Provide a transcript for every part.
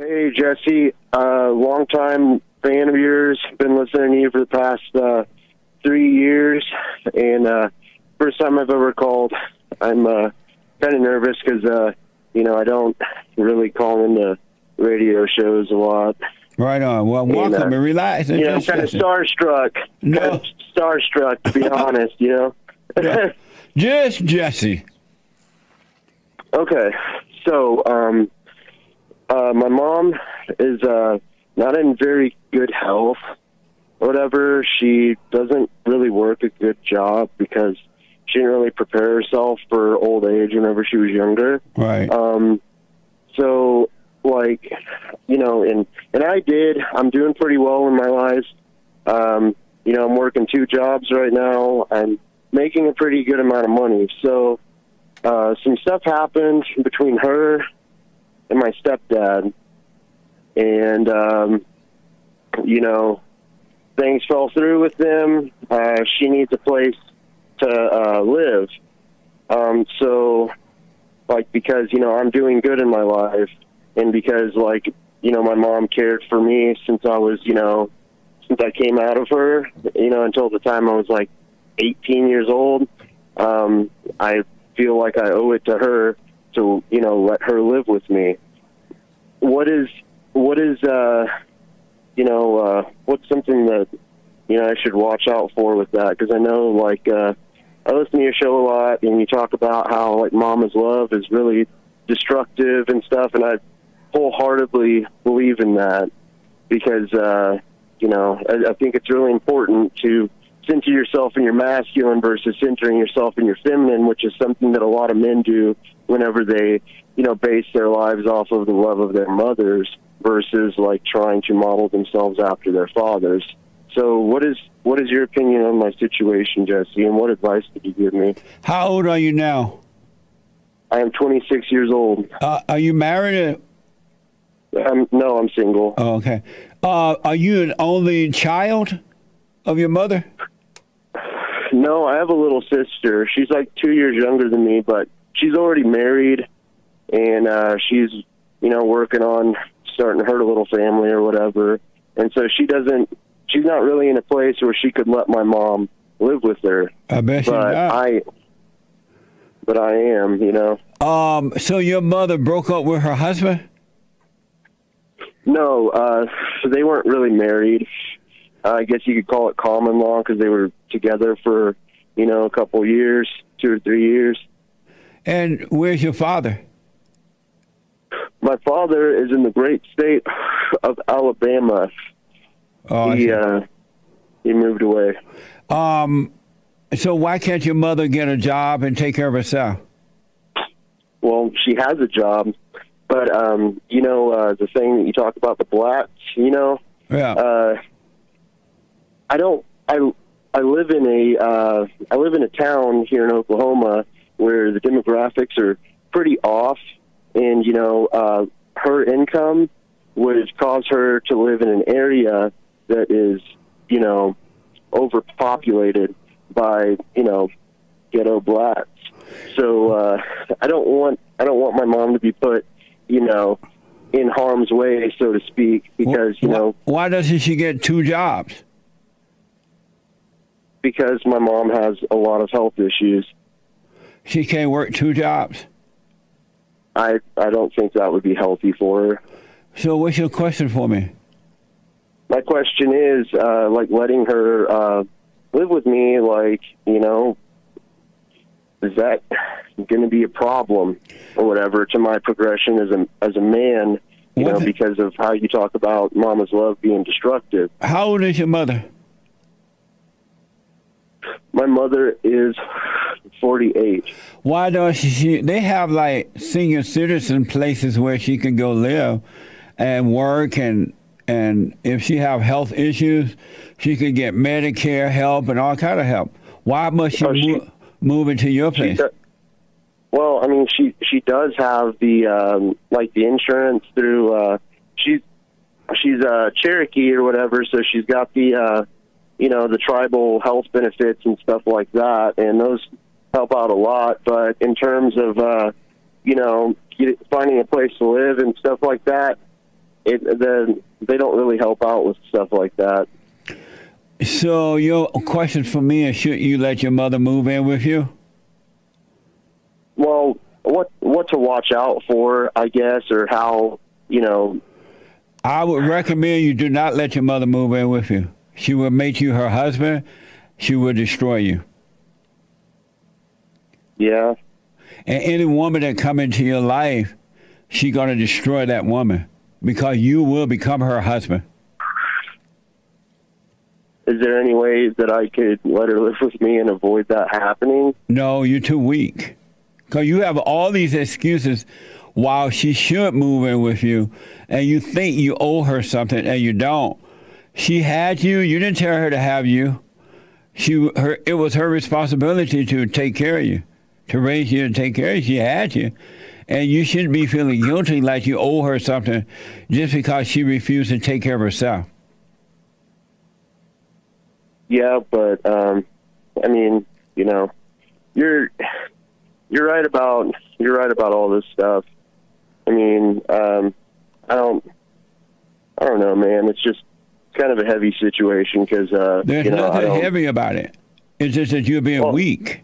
Hey, Jesse. Uh, long time fan of yours. Been listening to you for the past uh, three years, and uh, first time I've ever called. I'm uh, kind of nervous because uh, you know I don't really call into radio shows a lot. Right on. Well, welcome and, uh, and relax. And you know, I'm kind of starstruck. No. Kind of starstruck, to be honest. You know. yeah. Just Jesse. Okay, so um, uh, my mom is uh, not in very good health. Whatever, she doesn't really work a good job because she didn't really prepare herself for old age whenever she was younger. Right. Um, so, like, you know, and and I did. I'm doing pretty well in my life. Um, you know, I'm working two jobs right now. I'm making a pretty good amount of money. So, uh, some stuff happened between her and my stepdad, and um, you know, things fell through with them. Uh, she needs a place to uh, live. Um, so, like, because you know I'm doing good in my life, and because like you know my mom cared for me since I was you know since I came out of her, you know, until the time I was like 18 years old. Um, I feel like I owe it to her to you know let her live with me. What is what is uh you know uh what's something that you know I should watch out for with that? Because I know like uh I listen to your show a lot and you talk about how like mama's love is really destructive and stuff and I wholeheartedly believe in that because uh you know I, I think it's really important to center yourself in your masculine versus centering yourself in your feminine, which is something that a lot of men do whenever they, you know, base their lives off of the love of their mothers versus like trying to model themselves after their fathers. So, what is what is your opinion on my situation, Jesse, and what advice could you give me? How old are you now? I am 26 years old. Uh, are you married? Um, no, I'm single. Oh, okay. Uh, are you an only child of your mother? No, I have a little sister. She's like two years younger than me, but she's already married, and uh, she's you know working on starting her little family or whatever. And so she doesn't. She's not really in a place where she could let my mom live with her. I bet but not. I. But I am, you know. Um. So your mother broke up with her husband? No, uh, they weren't really married. Uh, I guess you could call it common law because they were together for, you know, a couple years, two or three years. And where's your father? My father is in the great state of Alabama. Oh, he uh, he moved away. Um, so why can't your mother get a job and take care of herself? Well, she has a job, but um, you know uh, the thing that you talk about the blacks. You know, Yeah. uh, I don't. I I live in a uh, I live in a town here in Oklahoma where the demographics are pretty off, and you know uh, her income would cause her to live in an area that is you know overpopulated by you know ghetto blacks. So uh, I don't want I don't want my mom to be put you know in harm's way, so to speak, because you know why doesn't she get two jobs? because my mom has a lot of health issues. She can't work two jobs. I I don't think that would be healthy for her. So what's your question for me? My question is, uh, like, letting her uh, live with me, like, you know, is that going to be a problem or whatever to my progression as a as a man? You What know, the- because of how you talk about mama's love being destructive. How old is your mother? My mother is forty eight. Why don't she? They have like senior citizen places where she can go live and work, and and if she have health issues, she could get Medicare help and all kind of help. Why must she, Oh, she- mo- move into your place? well, I mean, she she does have the um, like the insurance through. Uh, she's she's a Cherokee or whatever, so she's got the uh, you know the tribal health benefits and stuff like that, and those help out a lot. But in terms of uh, you know get- finding a place to live and stuff like that, it the they don't really help out with stuff like that. So your question for me is: Should you let your mother move in with you? Well, what what to watch out for, I guess, or how you know. I would recommend you do not let your mother move in with you. She will make you her husband. She will destroy you. Yeah. And any woman that come into your life, she gonna destroy that woman because you will become her husband. Is there any way that I could let her live with me and avoid that happening? No, you're too weak. Because you have all these excuses while she should move in with you, and you think you owe her something, and you don't. She had you. You didn't tell her to have you. She, her, it was her responsibility to take care of you, to raise you and take care of you. She had you, and you shouldn't be feeling guilty like you owe her something just because she refused to take care of herself. Yeah, but um, I mean, you know, you're you're right about you're right about all this stuff. I mean, um, I don't I don't know, man. It's just kind of a heavy situation because uh, there's you know, nothing heavy about it. It's just that you're being well, weak.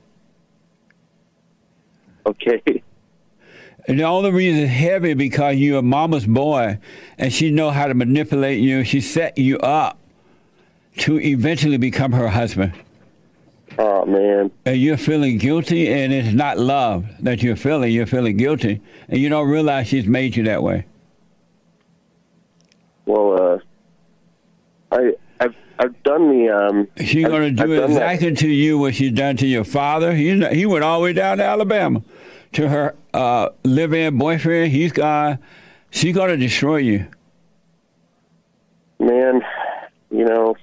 Okay. And the only reason it's heavy because you're a mama's boy, and she know how to manipulate you. She set you up to eventually become her husband. Oh man. And you're feeling guilty, and it's not love that you're feeling. You're feeling guilty, and you don't realize she's made you that way. Well, uh, I I've I've done the um. She's I've- going to do that. exactly to you what she's done to your father. He he went all the way down to Alabama to her uh, live-in boyfriend. He's gone. She's going to destroy you. Man, you know,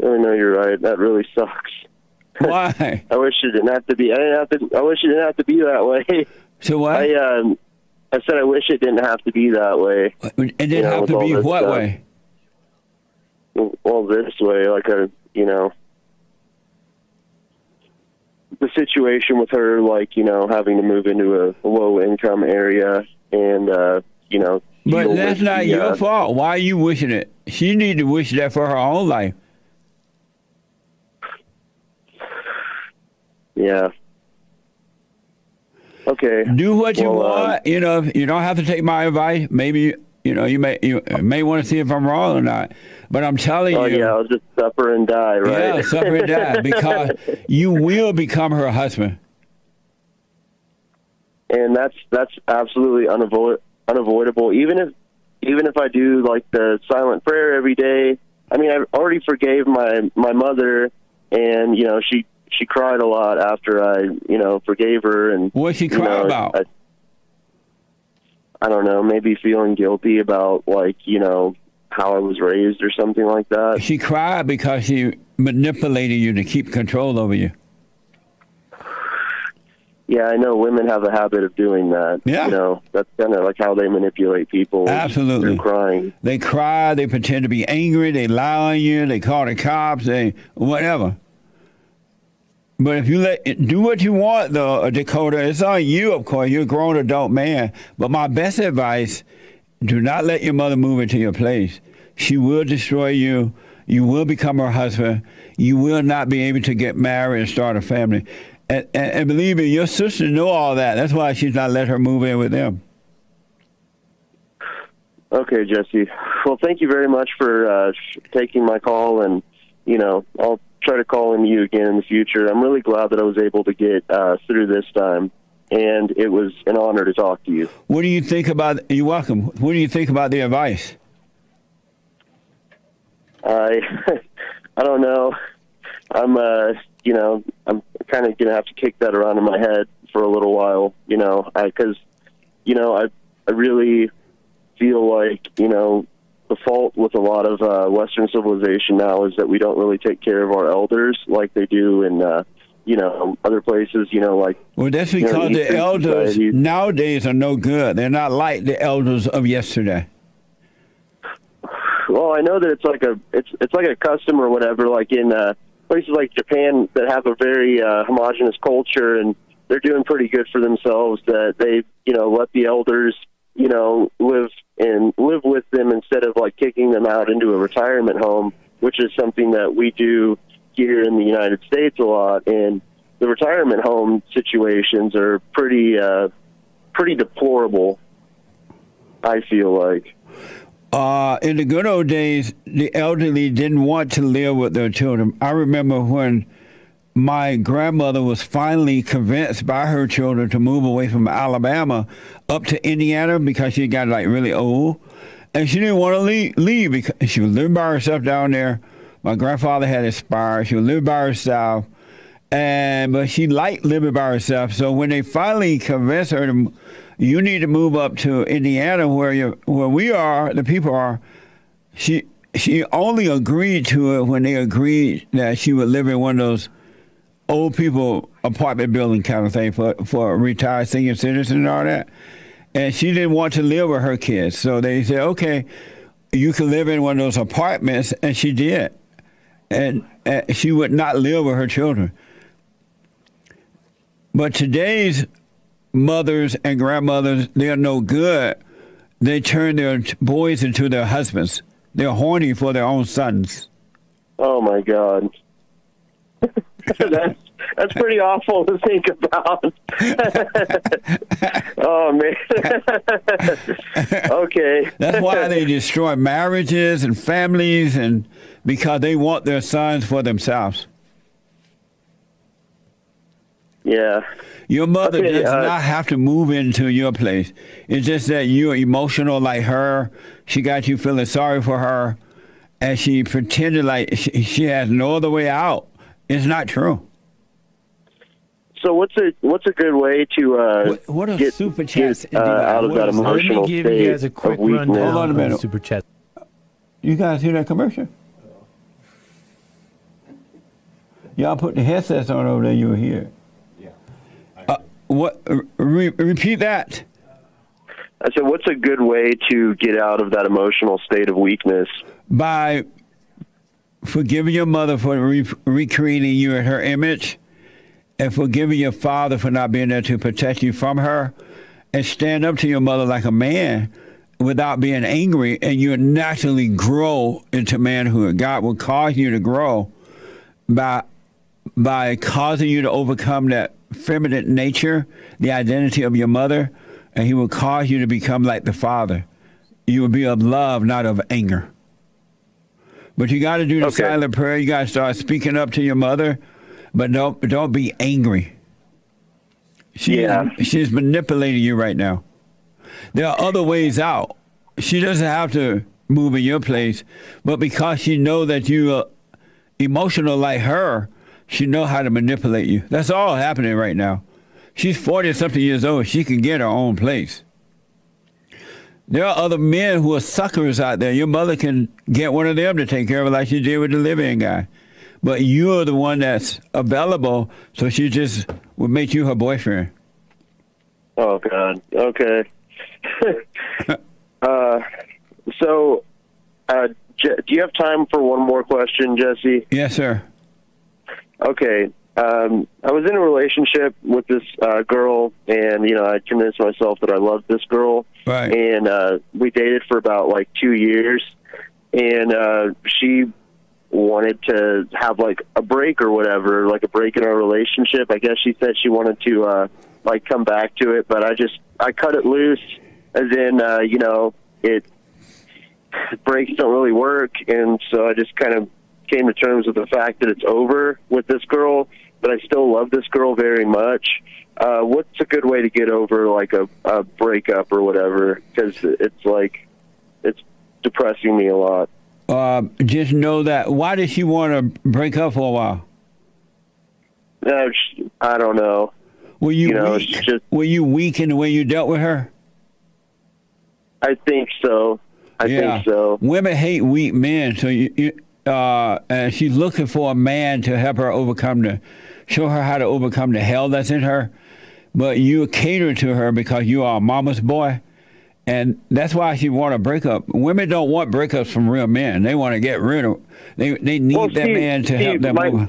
I really know you're right. That really sucks. Why? I wish it didn't have to be. I didn't have to. I wish it didn't have to be that way. So what? I um, I said I wish it didn't have to be that way. it didn't you know, have to be what stuff. way? Well, this way, like a you know, the situation with her, like you know, having to move into a low income area, and uh, you know. But that's not the, your uh, fault. Why are you wishing it? She need to wish that for her own life. Yeah. Okay. Do what you Well, uh, want. You know, you don't have to take my advice. Maybe you know you may you may want to see if I'm wrong or not. But I'm telling you. Oh you, yeah, I'll just suffer and die, right? yeah, suffer and die because you will become her husband. and that's that's absolutely unavoid- unavoidable. Even if even if I do like the silent prayer every day, I mean, I already forgave my my mother, and you know she she cried a lot after I you know forgave her, and What's she know, about? I, I don't know, maybe feeling guilty about like you know how I was raised or something like that. She cried because she manipulated you to keep control over you. Yeah, I know women have a habit of doing that. Yeah. you know that's kind of like how they manipulate people. Absolutely. through crying. They cry, they pretend to be angry, they lie on you, they call the cops, they whatever. But if you let do what you want, though, Dakota, it's on you. Of course, you're a grown adult man. But my best advice: do not let your mother move into your place. She will destroy you. You will become her husband. You will not be able to get married and start a family. And, and, and believe me, your sister know all that. That's why she's not let her move in with them. Okay, Jesse. Well, thank you very much for uh, taking my call, and you know, I'll try to call in you again in the future. I'm really glad that I was able to get uh, through this time, and it was an honor to talk to you. What do you think about? You're welcome. What do you think about the advice? I, I don't know. I'm, uh, you know, I'm kind of gonna have to kick that around in my head for a little while, you know, because, you know, I, I really feel like, you know, the fault with a lot of uh, Western civilization now is that we don't really take care of our elders like they do in, uh, you know, other places. You know, like Well, that's You know, because the elders societies- nowadays are no good. They're not like the elders of yesterday. well, I know that it's like a it's it's like a custom or whatever. Like in uh, places like Japan that have a very uh, homogenous culture and they're doing pretty good for themselves. That they you know let the elders you know live and live with them instead of like kicking them out into a retirement home, which is something that we do here in the United States a lot. And the retirement home situations are pretty uh, pretty deplorable. I feel like. Uh, in the good old days, the elderly didn't want to live with their children. I remember when my grandmother was finally convinced by her children to move away from Alabama up to Indiana because she got like really old, and she didn't want to leave, leave because she was living by herself down there. My grandfather had expired. She was living by herself, and but she liked living by herself. So when they finally convinced her to, you need to move up to Indiana where you where we are, the people are. She she only agreed to it when they agreed that she would live in one of those old people apartment building kind of thing for for retired senior citizens and all that. And she didn't want to live with her kids, so they said, "Okay, you can live in one of those apartments," and she did. And, and she would not live with her children. But today's mothers and grandmothers, they're no good. They turn their boys into their husbands. They're horny for their own sons. Oh my God. that's that's pretty awful to think about. oh man. okay. That's why they destroy marriages and families and because they want their sons for themselves. Yeah. Your mother Okay, does uh, not have to move into your place. It's just that you're emotional like her. She got you feeling sorry for her, and she pretended like she, she has no other way out. It's not true. So what's a what's a good way to uh, What- what are get, super chats get, uh, out of What that is that? Let me give you guys a quick rundown Hold on a minute. super chat. You guys hear that commercial? Y'all put the headsets on over there. You were here. Yeah. Uh, what? Re- repeat that. I said, what's a good way to get out of that emotional state of weakness? by forgiving your mother for re- recreating you in her image and forgiving your father for not being there to protect you from her and stand up to your mother like a man without being angry and you naturally grow into manhood. God will cause you to grow by by causing you to overcome that feminine nature the identity of your mother and he will cause you to become like the father. You will be of love not of anger but you got to do the Okay. silent prayer. You got to start speaking up to your mother, but don't don't be angry. She Yeah. is, she's manipulating you right now. There are other ways out. She doesn't have to move in your place, but because she know that you are emotional like her, she know how to manipulate you. That's all happening right now. She's forty something years old. She can get her own place. There are other men who are suckers out there. Your mother can get one of them to take care of her like she did with the living guy. But you're the one that's available, so she just would make you her boyfriend. Oh God. Okay. uh, so, uh, Je- do you have time for one more question, Jesse? Yes, sir. Okay. Um, I was in a relationship with this uh, girl, and you know, I convinced myself that I loved this girl, Right. and uh, we dated for about like two years, and uh, she wanted to have like a break or whatever, like a break in our relationship. I guess she said she wanted to uh, like come back to it, but I just I cut it loose, as in uh, you know it breaks don't really work, and so I just kind of came to terms with the fact that it's over with this girl, but I still love this girl very much. Uh, what's a good way to get over like a, a breakup or whatever? Because it's like it's depressing me a lot. Uh, just know that. Why did she want to break up for a while? Uh, I don't know. Were you, You know, weak? just- Were you weak in the way you dealt with her? I think so. I yeah. think so. Women hate weak men, so you, you uh, and she's looking for a man to help her overcome the, show her how to overcome the hell that's in her. But you cater to her because you are a mama's boy, and that's why she want a breakup. Women don't want breakups from real men. They want to get rid of. They they need Well, that Steve- man to help them my-.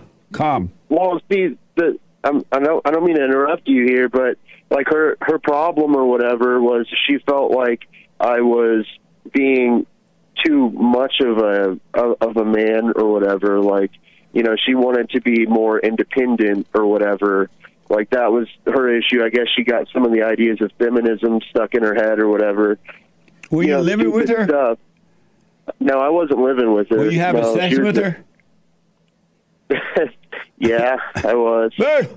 Well, Steve, the I'm, I don't I don't mean to interrupt you here, but like her her problem or whatever was she felt like I was being too much of a of, of a man or whatever. Like, you know, she wanted to be more independent or whatever. Like that was her issue. I guess she got some of the ideas of feminism stuck in her head or whatever. Were you, know, living with her? Stuff. No, I wasn't living with her. Were you having no, sex with her? yeah, I was. Hey!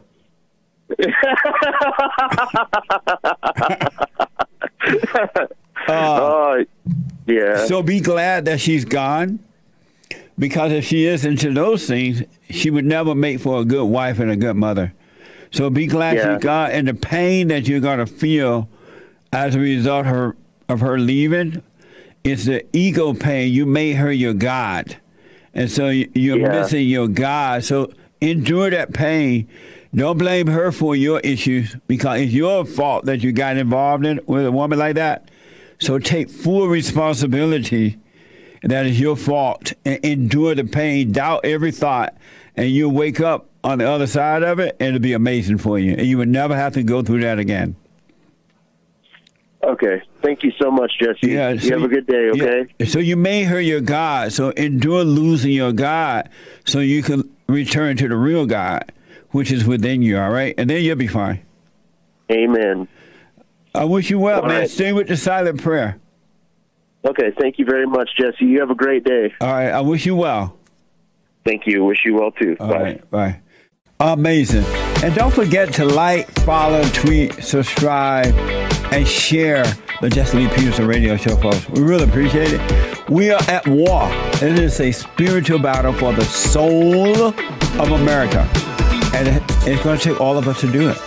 Uh, oh, yeah. So be glad that she's gone, because if she is into those things, she would never make for a good wife and a good mother. So be glad Yeah. she's gone, and the pain that you're gonna feel as a result of her of her leaving is the ego pain. You made her your God, and so you- you're Yeah. missing your God. So endure that pain. Don't blame her for your issues because it's your fault that you got involved in with a woman like that. So take full responsibility. That is your fault. And endure the pain. Doubt every thought, and you'll wake up on the other side of it, and it'll be amazing for you. And you would never have to go through that again. Okay. Thank you so much, Jesse. Yeah, you have a good day, yeah. okay? So you made her your God. So endure losing your God, so you can return to the real God, which is within you. All right, and then you'll be fine. Amen. I wish you well, All man. right. Stay with the silent prayer. Okay. Thank you very much, Jesse. You have a great day. All right. I wish you well. Thank you. Wish you well, too. All Bye. right, bye. Amazing. And don't forget to like, follow, tweet, subscribe, and share the Jesse Lee Peterson radio show, folks. We really appreciate it. We are at war. It is a spiritual battle for the soul of America. And it's going to take all of us to do it.